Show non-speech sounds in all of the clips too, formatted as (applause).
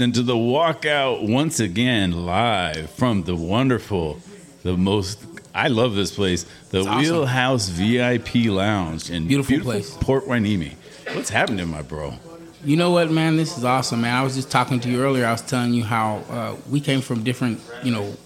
Listening to the walkout once again live from the wonderful, the most. I love this place, the awesome. Wheelhouse VIP Lounge in Beautiful place. Port Hueneme. What's happening, my bro? You know what, man? This is awesome, man. I was just talking to you earlier. I was telling you how uh, we came from different, you know,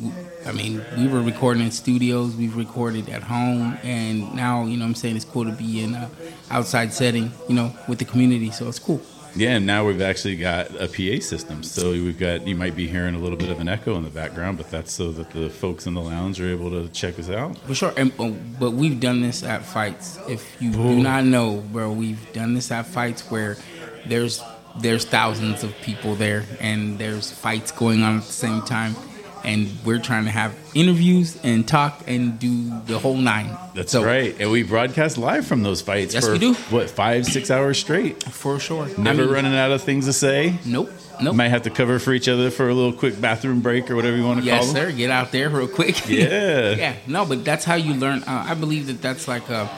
I mean, we were recording in studios, we've recorded at home, and now, you know what I'm saying, it's cool to be in a outside setting, you know, with the community. So it's cool. Yeah, and now we've actually got a PA system. So we've got you might be hearing a little bit of an echo in the background, but that's so that the folks in the lounge are able to check us out. For sure. And, uh, but we've done this at fights. If you do not know, bro, we've done this at fights where there's there's thousands of people there and there's fights going on at the same time. And we're trying to have interviews and talk and do the whole nine. That's So, right, and we broadcast live from those fights Yes, for we do. what five, six hours straight. For sure. I Never mean, running out of things to say. Nope. Nope. Might have to cover for each other for a little quick bathroom break or whatever you want to Yes, call them. sir. Get out there real quick. (laughs) Yeah. yeah. No, but that's how you learn. Uh, I believe that that's like a,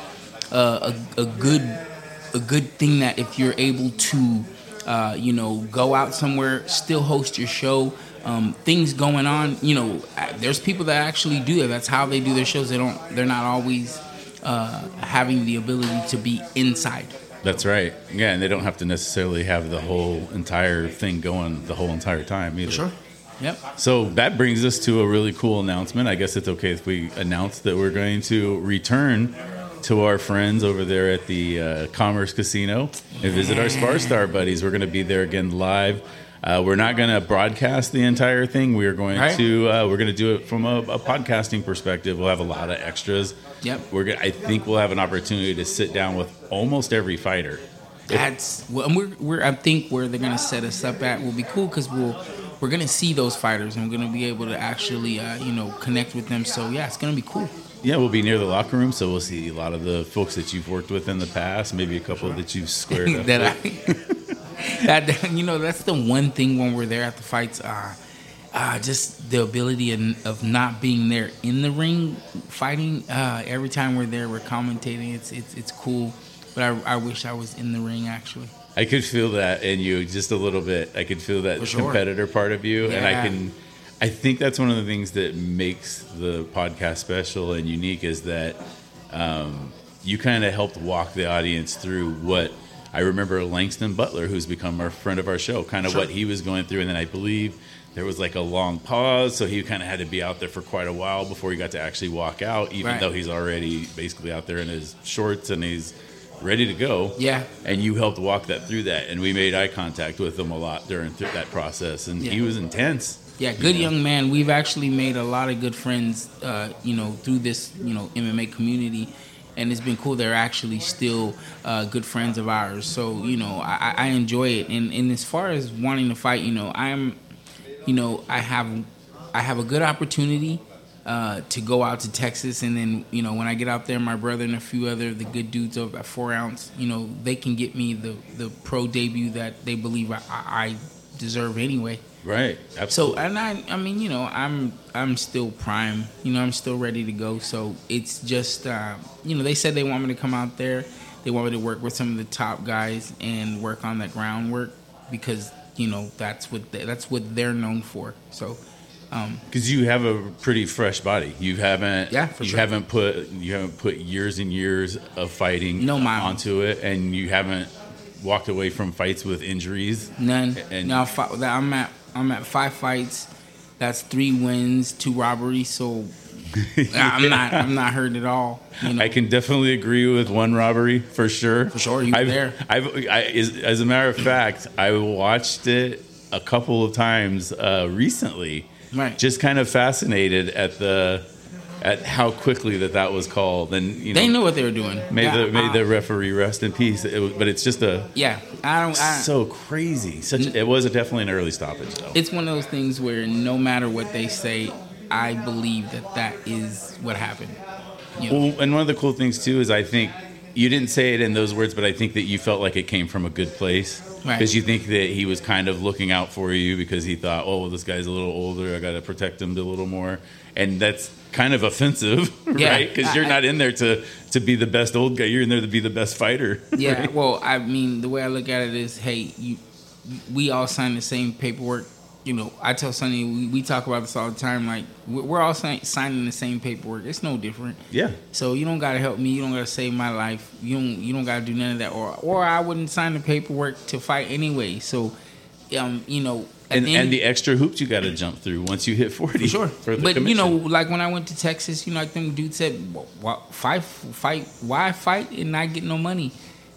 a a a good a good thing that if you're able to, uh, you know, go out somewhere, still host your show. Um, things going on, you know, there's people that actually do that. That's how they do their shows. They don't. They're not always uh, having the ability to be inside. That's right. Yeah, and they don't have to necessarily have the whole entire thing going the whole entire time either. Sure. Yep. So that brings us to a really cool announcement. I guess it's okay if we announce that we're going to return to our friends over there at the uh, Commerce Casino and visit our Spar Star buddies. We're going to be there again live. Uh, we're not going to broadcast the entire thing. We are going Right. to uh, we're going to do it from a, a podcasting perspective. We'll have a lot of extras. Yep. We're gonna, I think we'll have an opportunity to sit down with almost every fighter. That's well, and we're, we're I think where they're gonna set us up at will be cool because we'll we're gonna see those fighters and we're gonna be able to actually uh, you know connect with them. So yeah, it's gonna be cool. Yeah, we'll be near the locker room, so we'll see a lot of the folks that you've worked with in the past, maybe a couple that you've squared (laughs) up. that. I (laughs) that (laughs) you know that's the one thing when we're there at the fights. Uh, uh, just the ability of, of not being there in the ring fighting. Uh, every time we're there, we're commentating. It's it's it's cool, but I, I wish I was in the ring actually. I could feel that in you just a little bit. I could feel that sure. competitor part of you, and I can. I think that's one of the things that makes the podcast special and unique is that um, you kind of helped walk the audience through what I remember Langston Butler, who's become our friend of our show, kind of Sure. what he was going through, and then I believe there was like a long pause, so he kind of had to be out there for quite a while before he got to actually walk out, even Right. though he's already basically out there in his shorts and he's ready to go. Yeah. And you helped walk that through that, and we made eye contact with him a lot during th- that process, and he was intense. Yeah, good young man. We've actually made a lot of good friends, uh, you know, through this, you know, MMA community, and it's been cool. They're actually still uh, good friends of ours. So, you know, I, I enjoy it. And, and as far as wanting to fight, you know, I'm, you know, I have, I have a good opportunity uh, to go out to Texas, and then, you know, when I get out there, my brother and a few other the good dudes at Four Ounce, you know, they can get me the the pro debut that they believe I, I deserve anyway. Right. So and I, I mean, you know, I'm I'm still prime. You know, I'm still ready to go. So it's just, uh, you know, they said they want me to come out there. They want me to work with some of the top guys and work on that groundwork because you know that's what they, that's what they're known for. So um, Because you have a pretty fresh body. You haven't. Yeah, for you sure. haven't put you haven't put years and years of fighting No mile. onto it, and you haven't walked away from fights with injuries. none. And- now I'm at I'm at five fights. That's three wins, two robberies. So (laughs) I'm not I'm not hurt at all. You know? I can definitely agree with one robbery for sure. For sure, you were I've, there. I've, I, as, as a matter of fact, I watched it a couple of times uh, recently. Right. Just kind of fascinated at the at how quickly that that was called, and you know, they knew what they were doing. May Yeah, the may I- the referee rest in peace. It but it's just a yeah. I don't. I, so crazy. Such it was definitely an early stoppage though. it's one of those things where no matter what they say, I believe that that is what happened. You know? Well, and one of the cool things too is I think you didn't say it in those words, but I think that you felt like it came from a good place Right. because you think that he was kind of looking out for you because he thought, oh, well, this guy's a little older, I got to protect him a little more, and that's kind of offensive, (laughs) Yeah, right? Because you're not in there to to be the best old guy, you're in there to be the best fighter. yeah. (laughs) right? Well, I mean, the way I look at it is, hey, you, we all signed the same paperwork. You know, I tell Sonny, we, we talk about this all the time. Like, we're all sign, signing the same paperwork. It's no different. yeah. So you don't gotta help me. You don't gotta save my life. You don't. You don't gotta do none of that. Or or I wouldn't sign the paperwork to fight anyway. So, um, you know, And, the end- and the extra hoops you got to jump through once you hit 40. For sure. For but you know, like when I went to Texas, you know, like them dudes said, "Why fight? Fight? Why fight and not get no money?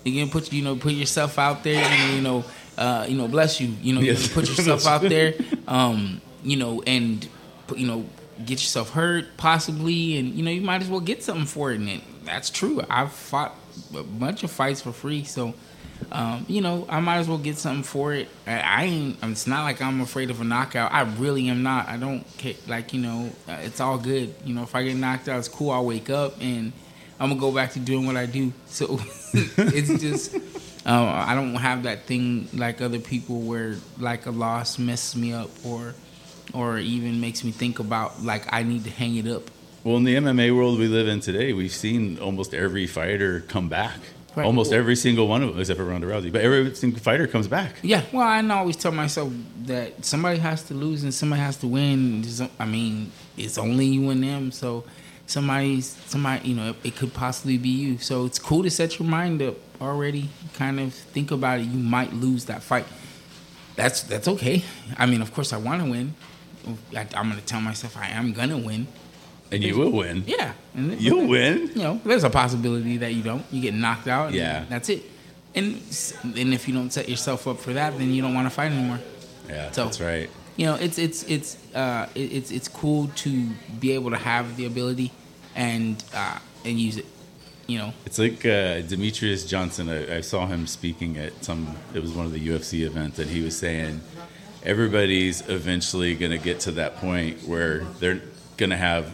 You're gonna put you know put yourself out there, and you know, uh, you know, bless you. You know, Yes. gonna put (laughs) yourself out there, um, you know, and you know, get yourself hurt possibly, and you know, you might as well get something for it. And that's true. I've fought a bunch of fights for free, so um, you know, I might as well get something for it. I, I ain't. It's not like I'm afraid of a knockout. I really am not. I don't care. Like you know, uh, it's all good. You know, if I get knocked out, it's cool. I'll wake up and I'm gonna go back to doing what I do. So (laughs) it's just. Uh, I don't have that thing like other people where like a loss messes me up or or even makes me think about like I need to hang it up. Well, in the MMA world we live in today, we've seen almost every fighter come back. Right. Almost every single one of them, except for Ronda Rousey. But every single fighter comes back. Yeah, well, I always tell myself that somebody has to lose and somebody has to win. I mean, it's only you and them, so somebody's somebody. You know, it could possibly be you. So it's cool to set your mind up already. Kind of think about it. You might lose that fight. That's that's okay. I mean, of course, I want to win. I, I'm going to tell myself I am going to win. And you will win. Yeah, and You'll win. you know, there's a possibility that you don't. You get knocked out. and Yeah. that's it. And and if you don't set yourself up for that, then you don't want to fight anymore. Yeah, So- that's right. You know, it's it's it's uh, it- it's it's cool to be able to have the ability and uh, and use it. You know, It's like uh, Demetrious Johnson. I, I saw him speaking at some. It was one of the UFC events, and he was saying everybody's eventually going to get to that point where they're going to have.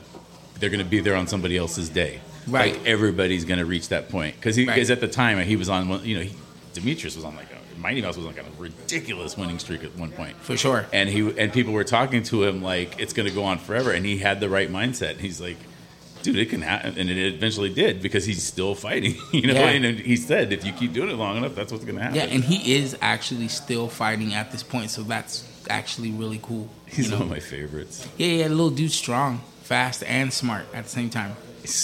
They're going to be there on somebody else's day. Right. Like everybody's going to reach that point because he Right. because at the time he was on. one- You know, he, Demetrious was on like a Mighty Mouse was on like a ridiculous winning streak at one point. for sure. and he and people were talking to him like it's going to go on forever and he had the right mindset he's like dude it can happen and it eventually did because he's still fighting (laughs) you know Yeah. and he said if you keep doing it long enough that's what's going to happen Yeah, and he is actually still fighting at this point, so that's actually really cool. he's you know? one of my favorites Yeah, yeah, a little dude, strong, fast, and smart at the same time.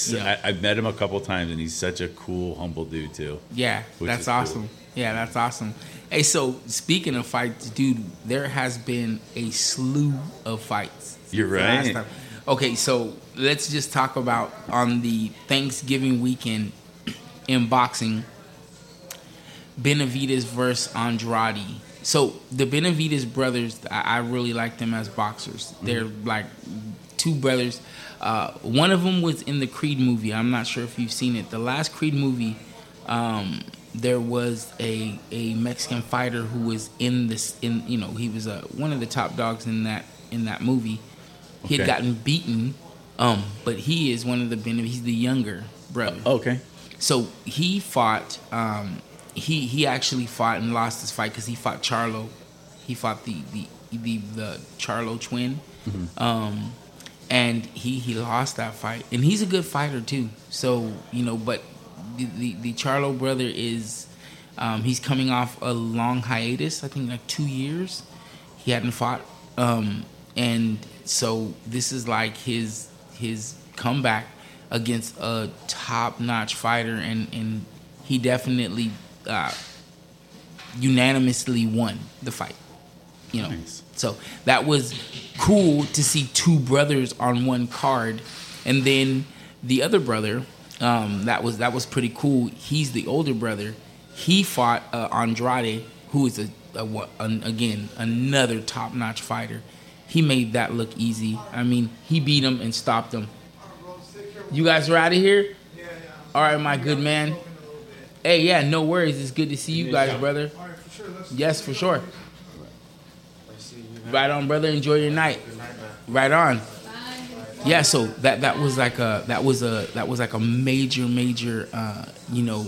Yeah. I, I've met him a couple times and he's such a cool humble dude too Yeah, that's is cool. awesome. Yeah, that's awesome. Hey, so speaking of fights, dude, there has been a slew of fights. You're since the last right. Okay, so let's just talk about on the Thanksgiving weekend in boxing, Benavidez versus Andrade. So the Benavidez brothers, I, I really like them as boxers. They're like two brothers. Uh, one of them was in the Creed movie. I'm not sure if you've seen it. The last Creed movie, um, there was a a Mexican fighter who was in this. In you know, he was uh, one of the top dogs in that in that movie. He had gotten beaten, um, but he is one of the. He's the younger brother. Okay. So he fought. Um, he he actually fought and lost his fight because he fought Charlo. He fought the the the, the Charlo twin, um, and he he lost that fight. And he's a good fighter too. So you know, but the the, the Charlo brother is. Um, he's coming off a long hiatus. I think like two years. He hadn't fought, um, and so this is like his his comeback against a top notch fighter, and and he definitely uh, unanimously won the fight. You know, Nice. so that was cool to see two brothers on one card, and then the other brother. Um, that was that was pretty cool. He's the older brother. He fought uh, Andrade, who is a, a, an again another top notch fighter. He made that look easy. I mean, he beat him and stopped him. You guys are out of here. All right, my good man. Hey, yeah, no worries. It's good to see you guys, brother. Yes, for sure. Right on, brother. Enjoy your night. Right on. Yeah, so that that was like a that was a that was like a major major uh, you know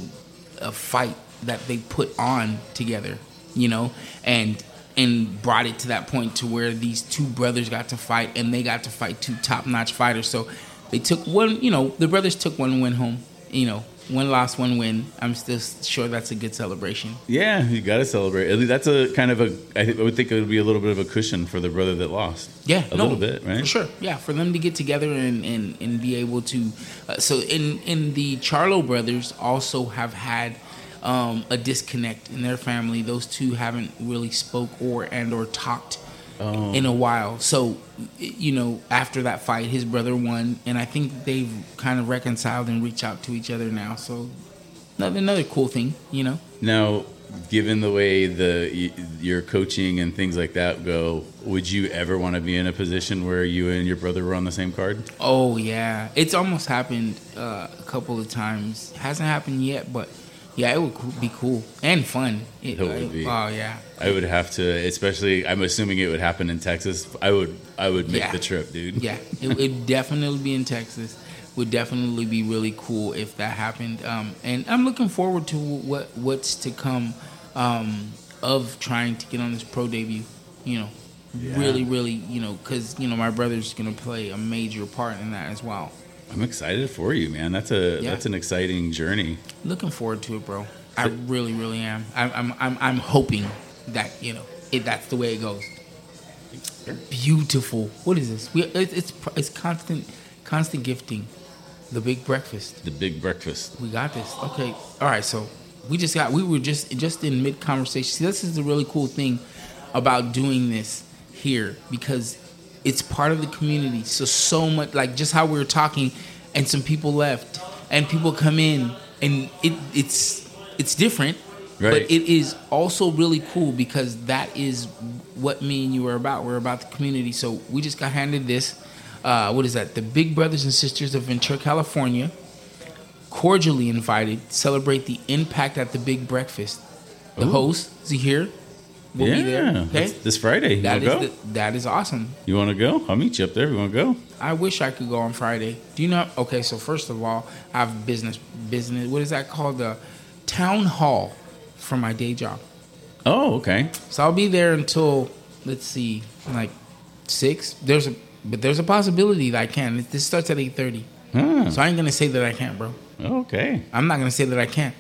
a fight that they put on together, you know, and and brought it to that point to where these two brothers got to fight and they got to fight two top notch fighters. So they took one, you know, the brothers took one win home, you know, one loss, one win. I'm still sure that's a good celebration. Yeah, you got to celebrate. At least that's a kind of a. I think- I would think it would be a little bit of a cushion for the brother that lost. Yeah, a no, little bit, right? For sure. Yeah, for them to get together and and, and be able to. Uh, so in in the Charlo brothers also have had um, a disconnect in their family. Those two haven't really spoke or and or talked Oh. in a while. So you know, after that fight, his brother won, and I think they've kind of reconciled and reached out to each other now. So another another cool thing, you know. Now, given the way the your coaching and things like that go, would you ever want to be in a position where you and your brother were on the same card? Oh yeah, it's almost happened uh, a couple of times. Hasn't happened yet, but yeah, it would be cool and fun. It would be. Oh yeah, I would have to, especially. I'm assuming it would happen in Texas. I would. I would make Yeah. the trip, dude. yeah. It would definitely be in Texas. Would definitely be really cool if that happened. Um, and I'm looking forward to what what's to come um, of trying to get on this pro debut. You know, Yeah. really, really, you know, because you know my brother's gonna play a major part in that as well. I'm excited for you, man. That's a Yeah. that's an exciting journey. Looking forward to it, bro. I really, really am. I'm, I'm, I'm, I'm hoping that you know it, that's the way it goes. Beautiful. What is this? We, it, it's, it's constant, constant gifting. The big breakfast. The big breakfast. We got this. Okay. All right. So we just got. We were just just in mid conversation. See, this is the really cool thing about doing this here because it's part of the community. So so much like just how we were talking, and some people left, and people come in, and it it's it's different. Right. But it is also really cool because that is what me and you are about. We're about the community. So we just got handed this. Uh, what is that? The Big Brothers and Sisters of Ventura, California cordially invited to celebrate the impact at the big breakfast. The Ooh. host is he here? We'll yeah, be there. Okay, this Friday. That is go? the, that is awesome. you want to go? I'll meet you up there. You want to go? I wish I could go on Friday. Do you know? Okay, so first of all, I have business. Business. What is that called? The town hall for my day job. Oh, okay. So I'll be there until let's see, like six. There's a but there's a possibility that I can. This starts at eight thirty. Huh. So I ain't gonna say that I can't, bro. Okay. I'm not gonna say that I can't,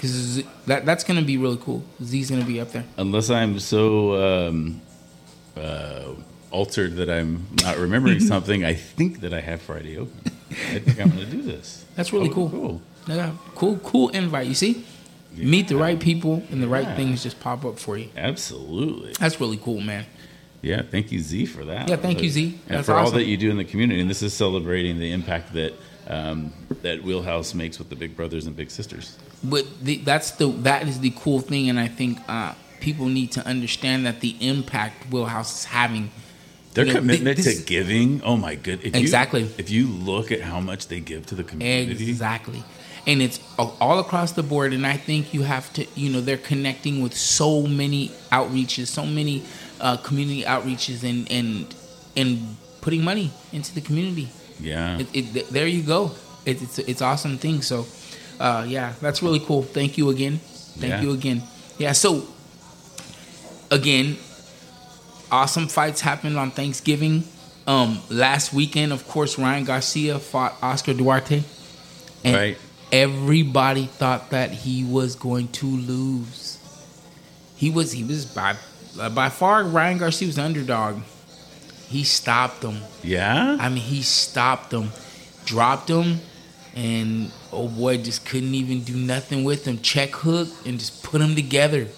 because that that's gonna be really cool. Z's gonna be up there. Unless I'm so um, uh, altered that I'm not remembering (laughs) something, I think that I have Friday open. I think I'm going to do this. (laughs) That's really Oh, cool. Cool. Yeah, cool, cool invite. You see, Meet the right people, and the right Yeah. things just pop up for you. Absolutely. That's really cool, man. Yeah, thank you, Z, for that. Yeah, thank you, Z. And That's for all that you do in the community. And this is celebrating the impact that um, that Wheelhouse makes with the big brothers and big sisters. But the, that's the that is the cool thing, and I think uh, people need to understand that the impact Wheelhouse is having. Their You know, commitment this- to giving, oh my good. If Exactly. You, if you look at how much they give to the community, Exactly. And it's all across the board. And I think you have to, you know, they're connecting with so many outreaches, so many uh, community outreaches, and and and putting money into the community. Yeah. It, it, there you go. It, it's it's awesome thing. So, uh, yeah, that's really cool. Thank you again. Thank Yeah. you again. Yeah. So, again, awesome fights happened on Thanksgiving. Um, last weekend, of course, Ryan Garcia fought Oscar Duarte, and Right. everybody thought that he was going to lose. He was he was by by far Ryan Garcia was underdog. He stopped him. yeah. I mean, he stopped him, dropped him, and oh boy, just couldn't even do nothing with him. Check hook and just put them together.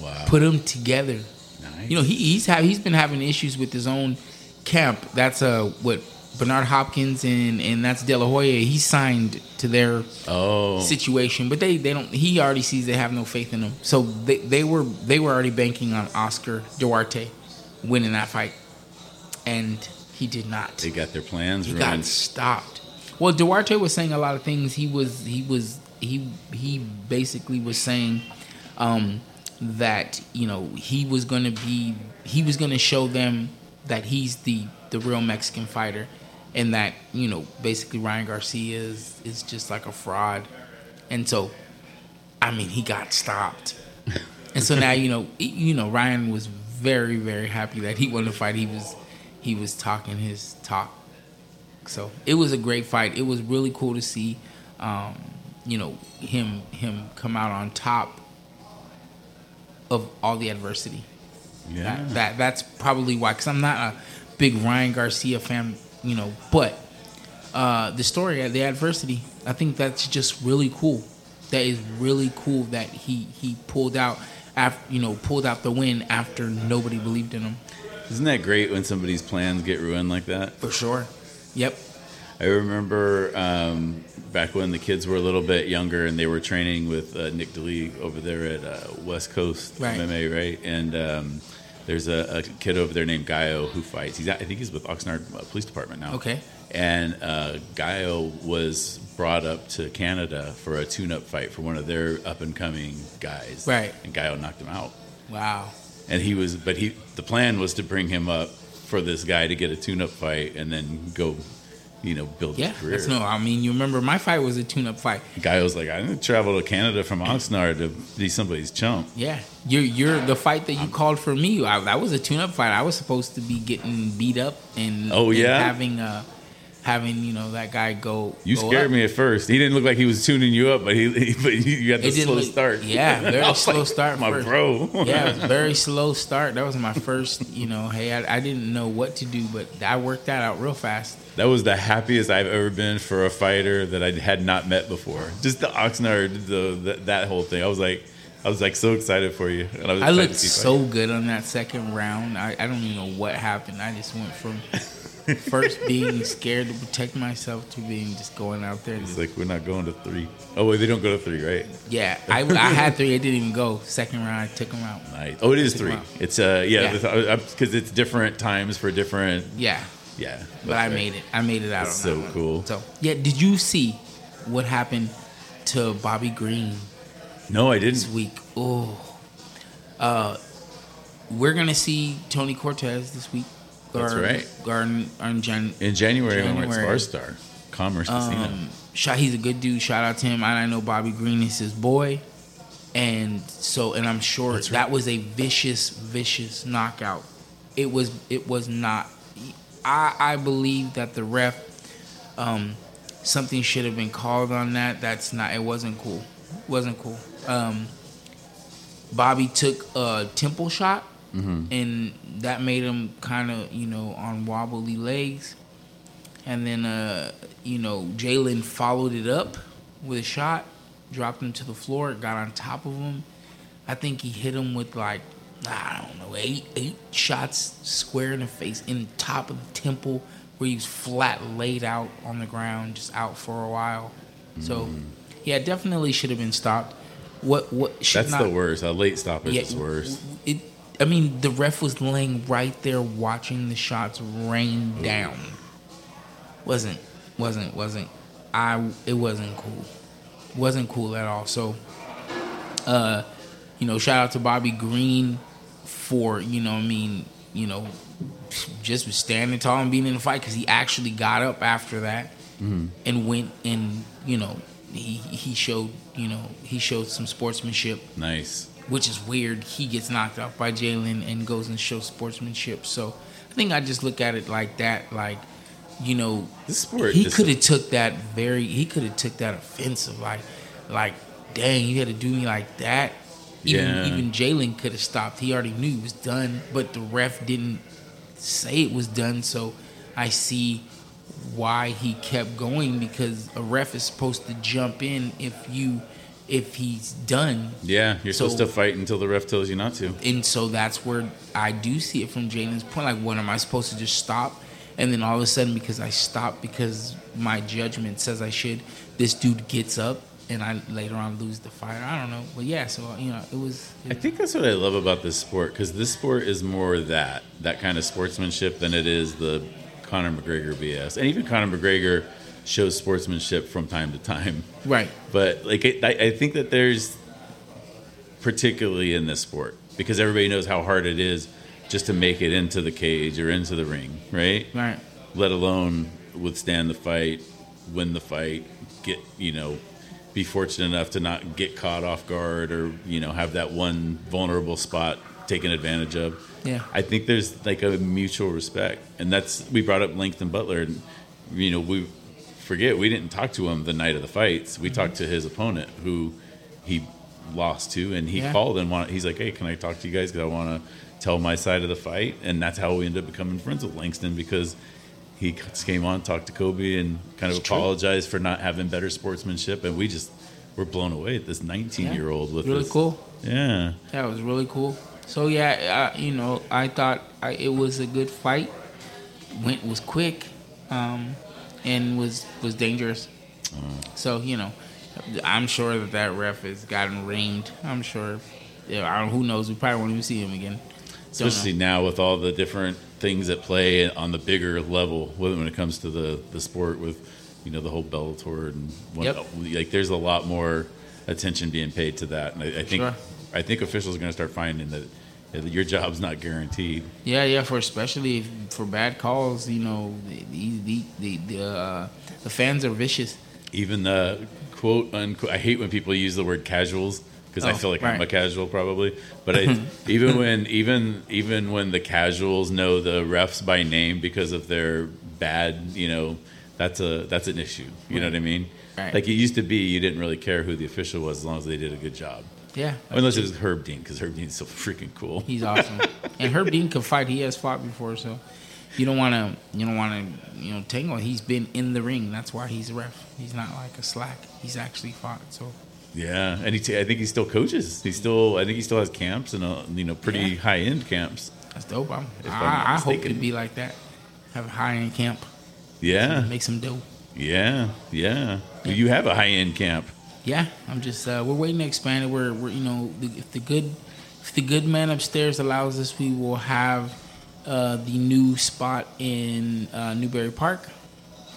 wow. Put them together. nice. You know, he, he's have he's been having issues with his own camp. That's uh what Bernard Hopkins and and that's De La Hoya. He signed to their oh, situation, but they they don't. He already sees they have no faith in him. So they they were they were already banking on Oscar Duarte winning that fight, and he did not. they got their plans He got stopped. Well, Duarte was saying a lot of things. He was he was he he basically was saying um, that you know he was going to be he was going to show them that he's the the real Mexican fighter, and that you know basically Ryan Garcia is is just like a fraud, and so I mean he got stopped, and so now you know you know Ryan was very very happy that he won the fight. He was he was talking his talk so it was a great fight. It was really cool to see, um, you know, him him come out on top of all the adversity. yeah. That, that that's probably why. Because I'm not a big Ryan Garcia fan, you know, but uh, the story, the adversity, I think that's just really cool. That is really cool that he he pulled out after you know pulled out the win after nobody believed in him. Isn't that great when somebody's plans get ruined like that? For sure. Yep. I remember um, back when the kids were a little bit younger and they were training with uh, Nick DeLee over there at uh, West Coast Right. MMA, right? And um, there's a, a kid over there named Gaio who fights. He's I think he's with Oxnard uh, Police Department now. Okay. And uh, Gaio was brought up to Canada for a tune-up fight for one of their up-and-coming guys. Right. And Gaio knocked him out. Wow. And he was, but he, the plan was to bring him up for this guy to get a tune-up fight and then go, you know, build Yeah, his career. that's no. I mean, you remember my fight was a tune-up fight. Guy was like, I didn't travel to Canada from Oxnard to be somebody's chump. Yeah, you're you're the fight that you called for me. I, that was a tune-up fight. I was supposed to be getting beat up and Oh, and yeah? having uh having you know that guy go. You go scared up. me at first. He didn't look like he was tuning you up, but he, (laughs) he but you got the slow look- start. yeah, (laughs) very slow like, start my first. bro. (laughs) yeah, very slow start. That was my first. You know, hey, I, I didn't know what to do, but I worked that out real fast. that was the happiest I've ever been for a fighter that I had not met before. Just the Oxnard, the, the that whole thing. I was like, I was like so excited for you. And I, was I looked to see you so good on that second round. I, I don't even know what happened. I just went from first being scared to protect myself to being just going out there It's like we're not going to three. Oh wait, they don't go to three, right? Yeah, I, (laughs) I had three. I didn't even go. Second round, I took them out. Nice. Oh, it is three. It's uh yeah Yeah. because it's different times for different Yeah, yeah. but I right. made it. I made it out. That's so cool. So yeah, did you see what happened to Bobby Green No, I didn't. This week? Oh, uh, we're gonna see Tony Cortez this week. That's right. Or in Jan- In January, when we're at January. Sparstar Commerce Casino. Um, shout, he's a good dude. Shout out to him. And I know Bobby Green is his boy, and so and I'm sure That's that was a vicious, vicious knockout. It was. It was not. I I believe that the ref, um, something should have been called on that. That's not. It wasn't cool. wasn't cool. Um, Bobby took a temple shot, and that made him kind of you know on wobbly legs. And then, uh, you know, Jalin followed it up with a shot, dropped him to the floor, got on top of him. I think he hit him with like I don't know eight eight shots square in the face, in the top of the temple, where he was flat laid out on the ground, just out for a while. So yeah, definitely should have been stopped. What what should That's not, the worst. A late stoppage yeah, is worse. I mean, the ref was laying right there watching the shots rain down. wasn't wasn't wasn't I? It wasn't cool. wasn't cool at all. So, uh, you know, shout out to Bobby Green for you know, I mean, you know, just standing tall and being in the fight because he actually got up after that and went and you know he he showed you know he showed some sportsmanship Nice. Which is weird. He gets knocked out by Jalin and goes and shows sportsmanship. So I think I just look at it like that, like you know, This sport. he could have took that very, he could have took that offensive, like, like, dang, you had to do me like that. Even Yeah. even Jalin could have stopped. He already knew he was done, but the ref didn't say it was done. So I see why he kept going because a ref is supposed to jump in if you if he's done Yeah, you're So- supposed to fight until the ref tells you not to. and so that's where I do see it from Jalin's point. Like, what am I supposed to just stop? And then all of a sudden, because I stop because my judgment says I should, this dude gets up and I later on lose the fight. I don't know, but yeah. So you know, it was. I think that's what I love about this sport because this sport is more that that kind of sportsmanship than it is the Conor McGregor BS. And even Conor McGregor shows sportsmanship from time to time. right. But like I, I think that there's particularly in this sport because everybody knows how hard it is just to make it into the cage or into the ring, right? Right. Let alone withstand the fight, win the fight, get you know, be fortunate enough to not get caught off guard or you know have that one vulnerable spot taken advantage of. Yeah. I think there's like a mutual respect, and that's we brought up Langston Butler, and you know we forget we didn't talk to him the night of the fights. Mm-hmm. We talked to his opponent who he lost to, and he Yeah. called and wanted, he's like, "Hey, can I talk to you guys? Because I want to tell my side of the fight." And that's how we ended up becoming friends with Langston because he came on, talked to Kobe, and kind of It's true. apologized for not having better sportsmanship, and we just were blown away at this 19 year old with Really this- cool. Yeah, That was really cool. So yeah, uh, you know, I thought I, it was a good fight. Went was quick, um, and was was dangerous. So you know, I'm sure that that ref has gotten reamed. I'm sure. Yeah, I don't, who knows? We probably won't even see him again. Don't know. especially now with all the different things at play on the bigger level when it comes to the the sport with you know the whole Bellator and what, Yep. like there's a lot more attention being paid to that and I, I think Sure. I think officials are going to start finding that your job's not guaranteed. Yeah, yeah, for especially if, for bad calls, you know, the the the the, uh, the fans are vicious. even the quote unquote I hate when people use the word casuals because I Oh, feel like I'm a casual probably but I (laughs) even when even even when the casuals know the refs by name because of their bad you know that's a that's an issue you know what I mean? Right. like it used to be you didn't really care who the official was as long as they did a good job Yeah, unless it was Herb Dean because Herb Dean's so freaking cool he's awesome. and Herb Dean can fight. He has fought before, so you don't want to you don't want to you know tangle. He's been in the ring. That's why he's a ref. He's not like a slack. He's actually fought. So yeah and he t- I think he still coaches he still I think he still has camps and uh, you know pretty Yeah. high end camps that's dope. I'm, If I, I hope be like that. Have a high end camp. yeah Make some dough. Yeah, yeah. You have a high end camp. Yeah, I'm just uh, we're waiting to expand it. We're, we're you know the, if the good if the good man upstairs allows us, we will have uh, the new spot in uh, Newbury Park.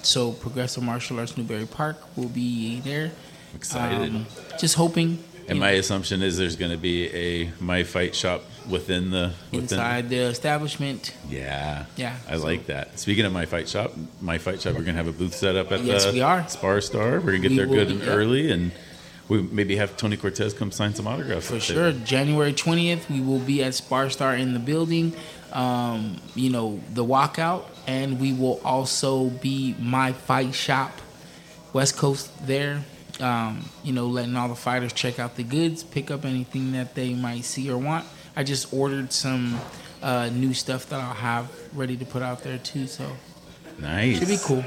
So Progressive Martial Arts Newbury Park will be there. Excited. Um, just hoping. and my know, assumption is there's going to be a my fight shop within the within, inside the establishment. Yeah, Yeah, I so- like that. Speaking of my fight shop, my fight shop, we're going to have a booth set up at Yes, the we are. Spar Star. We're going to get We there good and early, and we maybe have Tony Cortez come sign some autographs For sure. there. January 20th, we will be at Spar Star in the building. Um, you know, the walkout. And we will also be My Fight Shop, West Coast there. Um, you know, letting all the fighters check out the goods, pick up anything that they might see or want. I just ordered some uh, new stuff that I'll have ready to put out there too. So Nice. should be cool.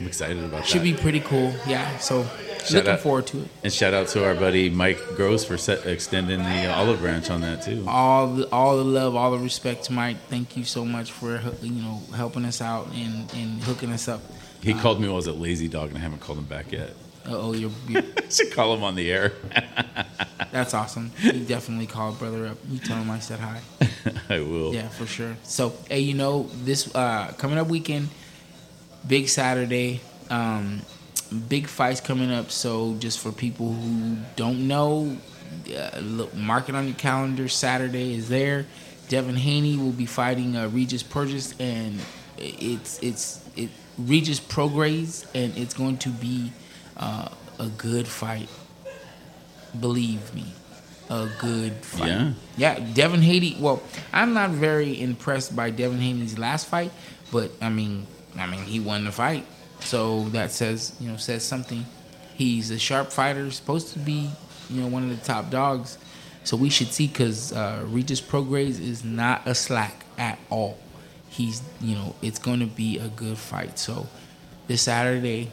I'm excited about Should that. Should be pretty cool. Yeah. So Shout Looking out, forward to it. and shout out to our buddy Mike Gross for set, extending the uh, olive branch on that too. all the all the love, all the respect to Mike. Thank you so much for you know helping us out and, and hooking us up. He called me while I was a lazy dog, and I haven't called him back yet. Oh, you're, you're (laughs) should call him on the air. (laughs) that's awesome. You definitely call brother up. You tell him I said hi. (laughs) I will. Yeah, for sure. So, hey, you know this uh, coming up weekend, big Saturday, um, big fights coming up. So, just for people who don't know, uh, look, mark it on your calendar. Saturday is there. Devin Haney will be fighting uh, Regis Purgis, and it's it's it Regis Prograis, and it's going to be uh, a good fight. Believe me, a good fight. Yeah. Yeah, Devin Haney. Well, I'm not very impressed by Devin Haney's last fight, but I mean, I mean, he won the fight, so that says you know says something. He's a sharp fighter, supposed to be you know one of the top dogs. So we should see because uh, Regis Prograis is not a slack at all. He's you know it's going to be a good fight. So this Saturday,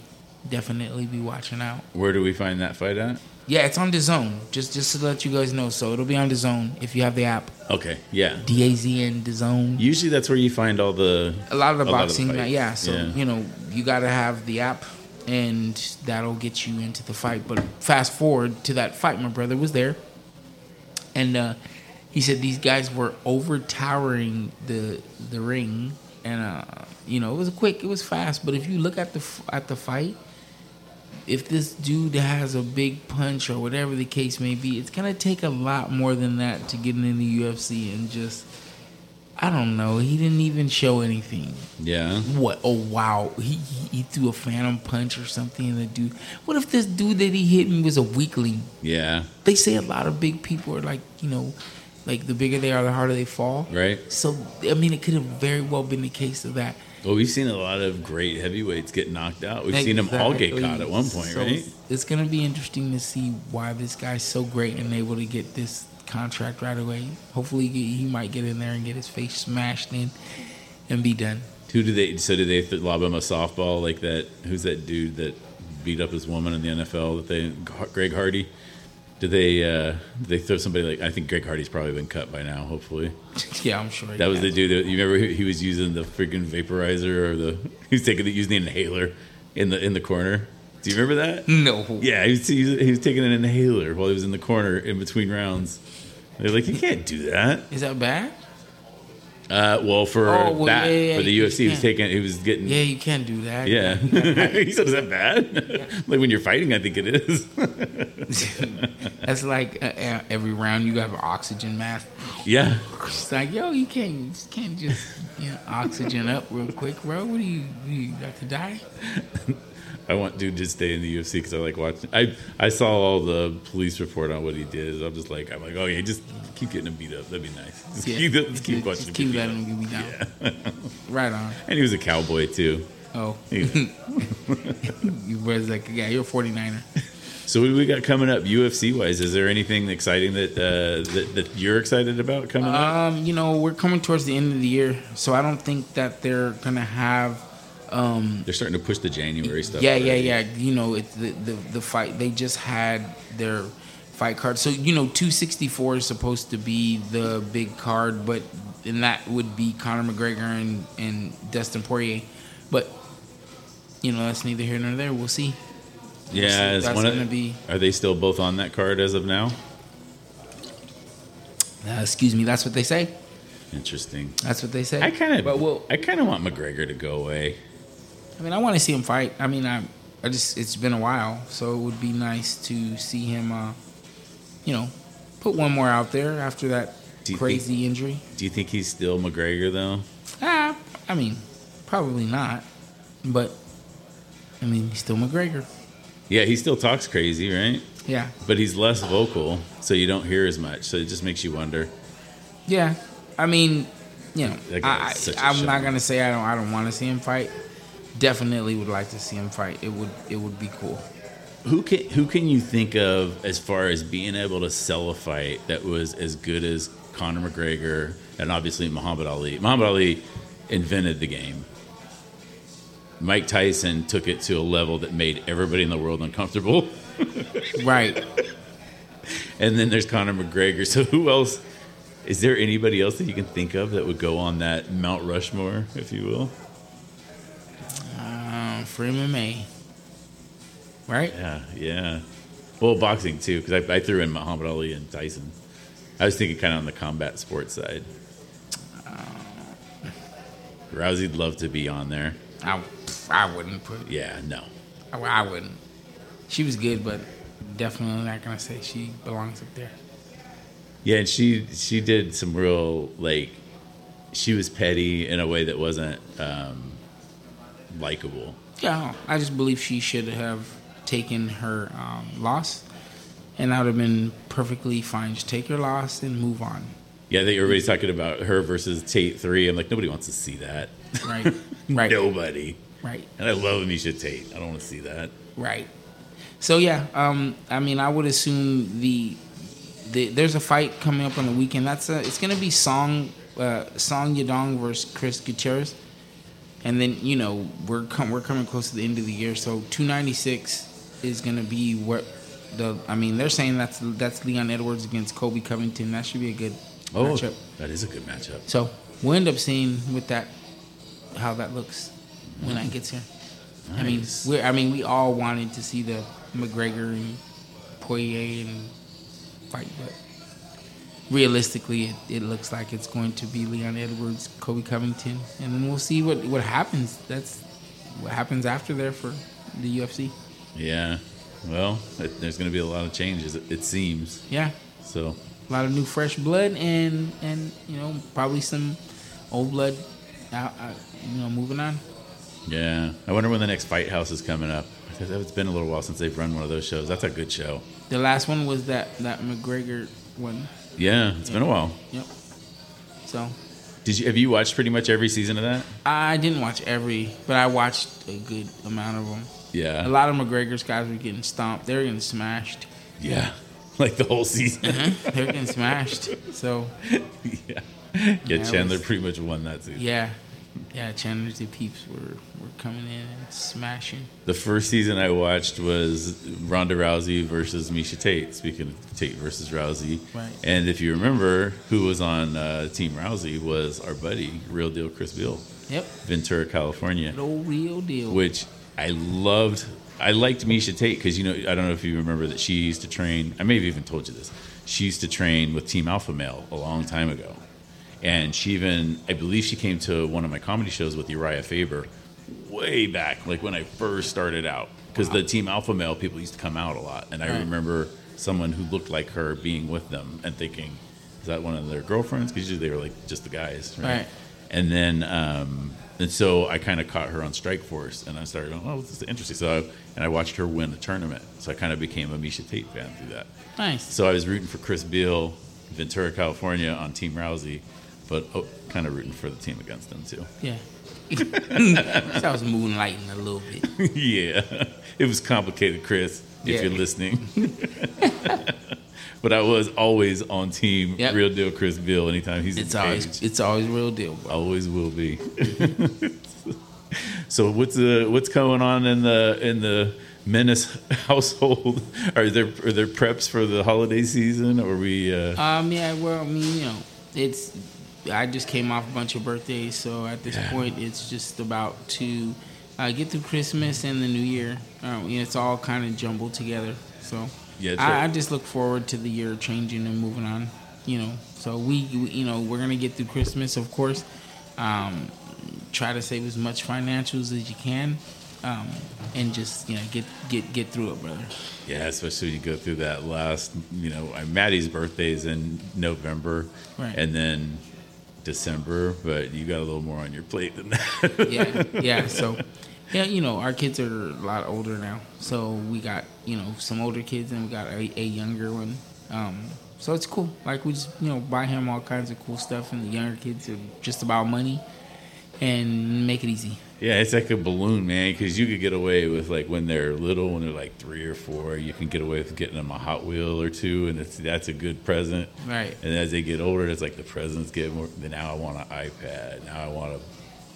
definitely be watching out. Where do we find that fight at? Yeah, it's on the zone. Just just to let you guys know. So it'll be on the zone if you have the app. Okay. Yeah. D A Z N the zone. Usually that's where you find all the. A lot of the lot of the boxing, yeah. So Yeah. you know you got to have the app, and that'll get you into the fight. But fast forward to that fight, my brother was there, and uh, he said these guys were overtowering the the ring, and uh, you know it was quick, it was fast. But if you look at the at the fight, if this dude has a big punch or whatever the case may be, it's gonna take a lot more than that to get in the UFC and just. I don't know. He didn't even show anything. Yeah. What? Oh wow! He, he threw a phantom punch or something, and the dude. What if this dude that he hit me was a weakling? Yeah. They say a lot of big people are like, you know, like the bigger they are, the harder they fall. Right. So I mean, it could have very well been the case of that. Well, we've seen a lot of great heavyweights get knocked out. We've seen them all get caught at one point, So right? It's gonna be interesting to see why this guy's so great and able to get this contract right away. Hopefully, he might get in there and get his face smashed in and be done. Who do they? So did they th- lob him a softball like that? Who's that dude that beat up his woman in the NFL? That they Greg Hardy. Did they? uh did they throw somebody like? I think Greg Hardy's probably been cut by now. Hopefully, (laughs) yeah, I'm sure. that was has. the dude. That, you remember he was using the freaking vaporizer or the (laughs) he was taking the using the inhaler in the in the corner. Do you remember that? No. Yeah, he was, he was, he was taking an inhaler while he was in the corner in between rounds. They're like, you can't do that. Is that bad? Uh, well, for Oh, well, that, yeah, yeah, for the UFC, he was taking, he was getting, Yeah, you can't do that. yeah. (laughs) (laughs) he said, "Is that bad?" (laughs) like when you're fighting, I think it is. That's like uh, every round you have an oxygen mask. yeah, It's like, yo, you can't, you just can't just you know, oxygen up real quick, bro. What do you, you got to die? I want dude to stay in the UFC because I like watching. I I saw all the police report on what he did. I'm just like, I'm like, oh yeah, just keep getting him beat up. That'd be nice. Just Yeah. keep, just keep watching keep beat letting him get me down. (laughs) Right on. And he was a cowboy too. Oh, He- (laughs) you was like, yeah, you're a 49er. so what do we got coming up UFC wise? Is there anything exciting that uh, that, that you're excited about coming up? Um, you know, we're coming towards the end of the year, so I don't think that they're gonna have. Um, They're starting to push the January stuff. yeah, yeah, already. yeah. You know, it's the, the the fight. They just had their fight card. So you know, 264 is supposed to be the big card, but and that would be Conor McGregor and and Dustin Poirier. But you know, that's neither here nor there. We'll see. Yeah, is That's gonna be- Are they still both on that card as of now? Uh, excuse me. That's what they say. Interesting. That's what they say. I kind of, But we'll. I kind of want McGregor to go away. I mean, I want to see him fight. I mean, I, I just it's been a while, so it would be nice to see him. Uh, you know, put one more out there after that crazy injury. Do you think he's still McGregor though? Ah, I mean, probably not, but I mean, he's still McGregor. Yeah, he still talks crazy, right? Yeah, But he's less vocal, so you don't hear as much. So it just makes you wonder. yeah. I mean, you know, I, is such a I, I'm not gonna say I don't. I don't want to see him fight. Definitely would like to see him fight. It would. It would be cool. Who can who can you think of as far as being able to sell a fight that was as good as Conor McGregor and obviously Muhammad Ali? Muhammad Ali invented the game. Mike Tyson took it to a level that made everybody in the world uncomfortable. (laughs) Right. And then there's Conor McGregor. So who else? Is there anybody else that you can think of that would go on that Mount Rushmore, if you will? For MMA. Right? Yeah, yeah. Well, boxing too, because I, I threw in Muhammad Ali and Tyson. I was thinking kind of on the combat sports side. Rousey'd love to be on there. I, I wouldn't put. Yeah, no. I, I wouldn't. She was good, but definitely not gonna say she belongs up there. Yeah, and she she did some real like she was petty in a way that wasn't um, likable. Yeah, I just believe she should have taken her um, loss, and that would have been perfectly fine. Just take your loss and move on. Yeah, I think everybody's talking about her versus Tate three. I'm like, nobody wants to see that. Right. Right. (laughs) Nobody. Right. And I love Miesha Tate. I don't want to see that. Right. So yeah, um, I mean, I would assume the, the there's a fight coming up on the weekend. That's a, it's gonna be Song uh, Song Yadong versus Chris Gutierrez, and then you know we're com- we're coming close to the end of the year, so 296 is gonna be what the I mean they're saying that's that's Leon Edwards against Colby Covington. That should be a good Oh, matchup. that is a good matchup. So we'll end up seeing with that how that looks when that gets here. I mean, we I mean, we all wanted to see the McGregor and Poirier and fight, but realistically, it, it looks like it's going to be Leon Edwards, Colby Covington, and then we'll see what what happens. That's what happens after there for the UFC. Yeah. Well, it, there's going to be a lot of changes. It, it seems. Yeah, So a lot of new fresh blood and and you know probably some old blood. Out, out, you know, moving on. yeah, I wonder when the next Fight House is coming up. It's been a little while since they've run one of those shows. That's a good show. The last one was that that McGregor one. Yeah, it's been a while. Yep. So Did you have you watched pretty much every season of that? I didn't watch every, but I watched a good amount of them. Yeah. A lot of McGregor's guys were getting stomped. They were getting smashed. Yeah. (laughs) Like the whole season. Mm-hmm. (laughs) They were getting smashed. So yeah. Yeah, it Chandler was- pretty much won that season. yeah, yeah. Chandler's the peeps were were coming in and smashing. The first season I watched was Ronda Rousey versus Miesha Tate. Speaking of Tate versus Rousey, Right. And if you remember, who was on uh, Team Rousey was our buddy, real deal Chris Beal, Yep. Ventura, California, No real deal. which I loved. I liked Miesha Tate because you know I don't know if you remember that she used to train. I may have even told you this. She used to train with Team Alpha Male a long time ago, and she even I believe she came to one of my comedy shows with Urijah Faber way back, like when I first started out. Because the Team Alpha Male people used to come out a lot, and I Right. remember someone who looked like her being with them and thinking, "Is that one of their girlfriends?" Because usually they were like just the guys, right? Right. And then, um, and so I kind of caught her on Strikeforce, and I started going, "Oh, this is interesting." So, I, and I watched her win a tournament, so I kind of became a Miesha Tate fan through that. nice. So I was rooting for Chris Beal, Ventura, California, on Team Rousey, but oh, kind of rooting for the team against them too. Yeah. (laughs) so I was moonlighting a little bit. yeah, it was complicated, Chris. If Yeah. you're listening. but I was always on team Yep. real deal Chris Beal. anytime he's It's always it's always real deal, bro. Always will be. (laughs) so what's the what's going on in the in the Menace household? (laughs) Are there are there preps for the holiday season? Or are we? Uh, Um, yeah, well, I mean, you know, it's. I just came off a bunch of birthdays, so at this Yeah. point, it's just about to uh, get through Christmas and the New Year. Um, it's all kind of jumbled together. So Yeah, I, right. I just look forward to the year changing and moving on. You know, so we, we you know, we're gonna get through Christmas, of course. Um, try to save as much financials as you can, um, and just you know, get get get through it, brother. yeah, especially when you go through that last. You know, Maddie's birthday is in November, Right. and then December. But you got a little more on your plate than that. yeah, (laughs) yeah. So, yeah, you know, our kids are a lot older now. So we got you know some older kids and we got a, a younger one. Um, so it's cool. Like we just you know buy him all kinds of cool stuff, and the younger kids are just about money and make it easy. Yeah, it's like a balloon, man. Because you could get away with like when they're little, when they're like three or four, you can get away with getting them a Hot Wheel or two, and it's that's a good present. Right. And as they get older, it's like the presents get more. Then now I want an iPad. Now I want a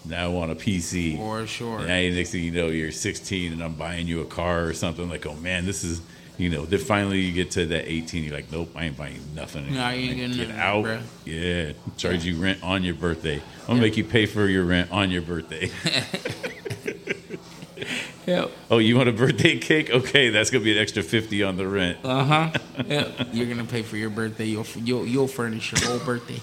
Now I want a PC. For sure. And now next thing you know, you're 16 and I'm buying you a car or something. Like, oh man, this is, you know. Then finally you get to that 18. You're like, nope, I ain't buying nothing. Nah, you ain't getting get nothing, out. bruh. Yeah, charge you rent on your birthday. I'm gonna Yeah. make you pay for your rent on your birthday. (laughs) (laughs) Yep. oh, you want a birthday cake? Okay, that's gonna be an extra 50 on the rent. Uh huh. (laughs) yep. You're gonna pay for your birthday. You'll you'll you'll furnish your whole birthday.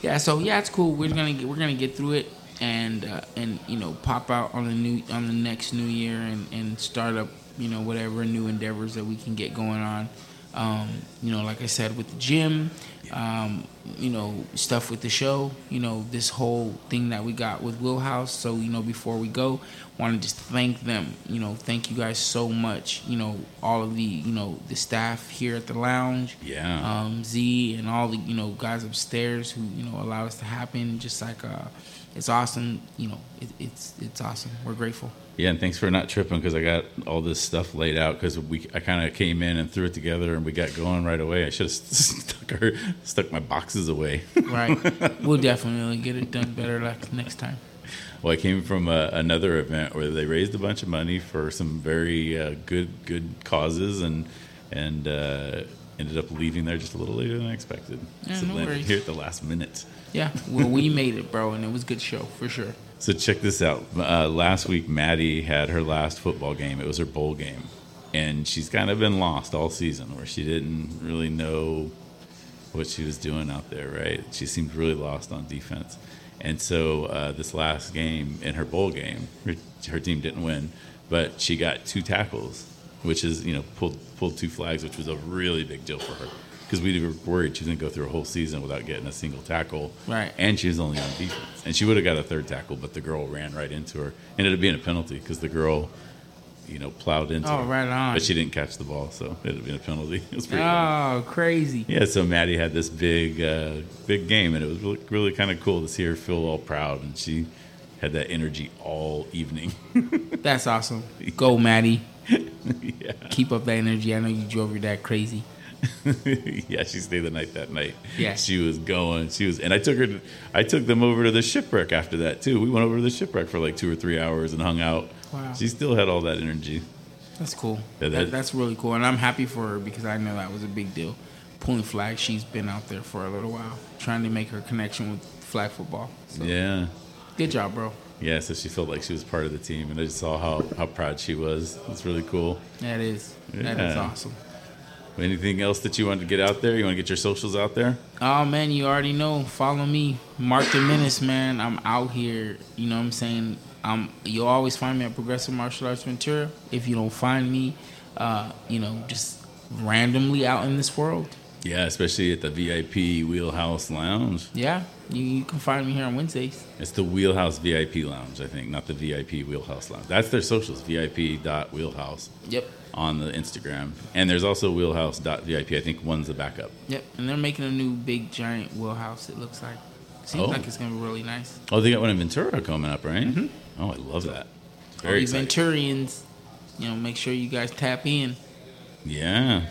yeah. So yeah, it's cool. We're gonna get, we're gonna get through it and uh, and you know pop out on the new on the next new year and and start up you know whatever new endeavors that we can get going on. Um, you know, like I said, with the gym, um, you know, stuff with the show, you know, this whole thing that we got with Wheelhouse. So, you know, before we go, want to just thank them. You know, thank you guys so much. You know, all of the, you know, the staff here at the lounge, Yeah. um, Z, and all the, you know, guys upstairs who, you know, allow us to happen. Just like, uh, it's awesome. You know, it, it's it's awesome. We're grateful. Yeah, and thanks for not tripping because I got all this stuff laid out because we I kind of came in and threw it together and we got going right away. I should have (laughs) stuck her, stuck my boxes away. (laughs) Right. we'll definitely get it done better like next time. well, I came from a, another event where they raised a bunch of money for some very uh, good good causes and and uh, ended up leaving there just a little later than I expected. Yeah, so no worries. here at the last minute. Yeah. Well, we made it, bro, and it was a good show for sure. So check this out. Uh, last week, Maddie had her last football game. It was her bowl game, and she's kind of been lost all season, where she didn't really know what she was doing out there. Right? She seemed really lost on defense, and so uh, this last game in her bowl game, her, her team didn't win, but she got two tackles, which is you know pulled pulled two flags, which was a really big deal for her. Because we were worried she was going to go through a whole season without getting a single tackle, Right. and she was only on defense. And she would have got a third tackle, but the girl ran right into her. Ended up being a penalty because the girl, you know, plowed into Oh, her. right on. But she didn't catch the ball, so it would have been a penalty. (laughs) It was pretty funny. Oh, crazy. Yeah, so Maddie had this big, uh, big game, and it was really, really kind of cool to see her feel all proud. And she had that energy all evening. (laughs) That's awesome. Go, Maddie. (laughs) yeah. Keep up that energy. I know you drove your dad crazy. (laughs) yeah, she stayed the night that night. Yeah. she was going. She was, and I took her. To, I took them over to the shipwreck after that too. We went over to the shipwreck for like two or three hours and hung out. Wow. She still had all that energy. That's cool. Yeah, that, that- that's really cool, and I'm happy for her because I know that was a big deal. Pulling flag, she's been out there for a little while, trying to make her connection with flag football. So, Yeah, Good job, bro. yeah. So she felt like she was part of the team, and I just saw how how proud she was. It's really cool. That is that is Yeah. awesome. Anything else that you want to get out there? You want to get your socials out there? Oh man, you already know. Follow me, Mark the Menace, man. I'm out here. You know what I'm saying? Um, you'll always find me at Progressive Martial Arts Ventura. If you don't find me, uh, you know, just randomly out in this world. Yeah, especially at the VIP Wheelhouse Lounge. Yeah, you, you can find me here on Wednesdays. It's the Wheelhouse VIP Lounge, I think, not the VIP Wheelhouse Lounge. That's their socials, VIP.wheelhouse Yep, on the Instagram. And there's also Wheelhouse.vip. I think one's the backup. yep. And they're making a new big giant wheelhouse. It looks like. Seems Oh. like it's gonna be really nice. Oh, they got one in Ventura coming up, right? Mm-hmm. Oh, I love that. All Very you exciting. Venturians, you know, make sure you guys tap in. Yeah.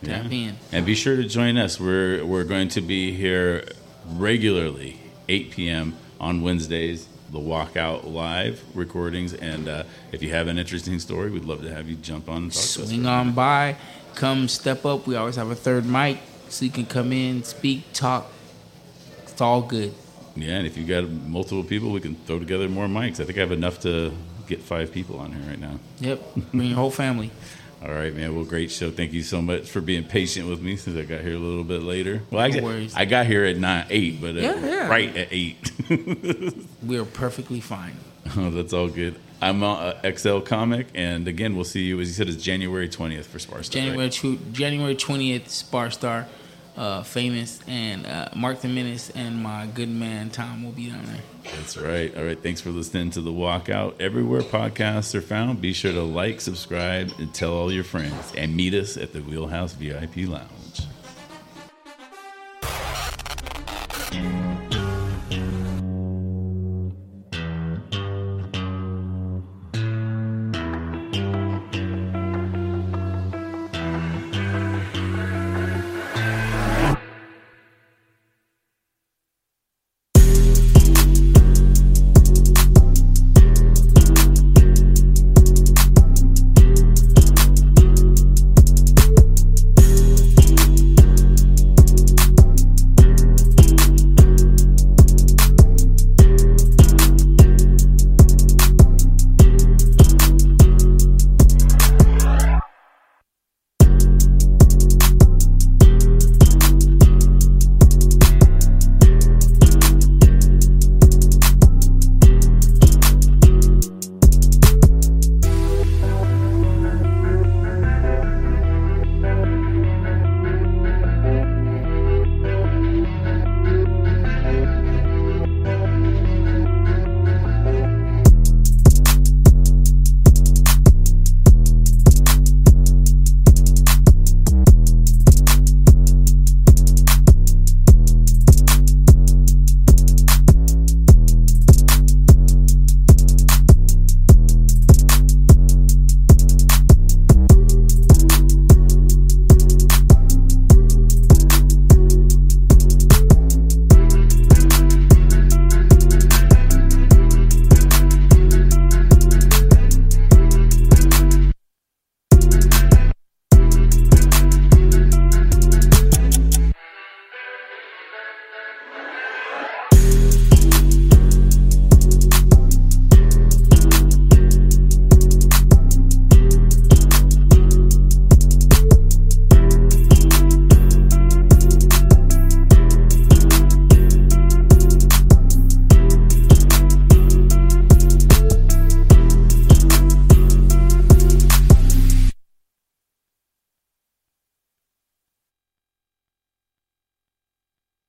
Yeah. Tap in. And be sure to join us. We're we're going to be here regularly, 8 p.m. on Wednesdays. The walkout live recordings, and uh, if you have an interesting story, we'd love to have you jump on. And talk to us Swing on by, come step up. We always have a third mic, so you can come in, speak, talk. It's all good. Yeah, and if you got multiple people, we can throw together more mics. I think I have enough to get five people on here right now. Yep, bring your whole family. (laughs) All right, man. Well, great show. Thank you so much for being patient with me since I got here a little bit later. Well, I. I got here at nine eight, but uh, Yeah, yeah. right at eight. (laughs) We're perfectly fine. oh, that's all good. I'm uh, XL Comic, and again, we'll see you. As you said, it's January 20th for Star Star. January right? tw- January twentieth, Spar Star, uh, famous, and uh, Mark the Menace and my good man Tom will be down there. That's right. All right. Thanks for listening to the Walkout. Everywhere podcasts are found, be sure to like, subscribe, and tell all your friends. And meet us at the Wheelhouse VIP Lounge.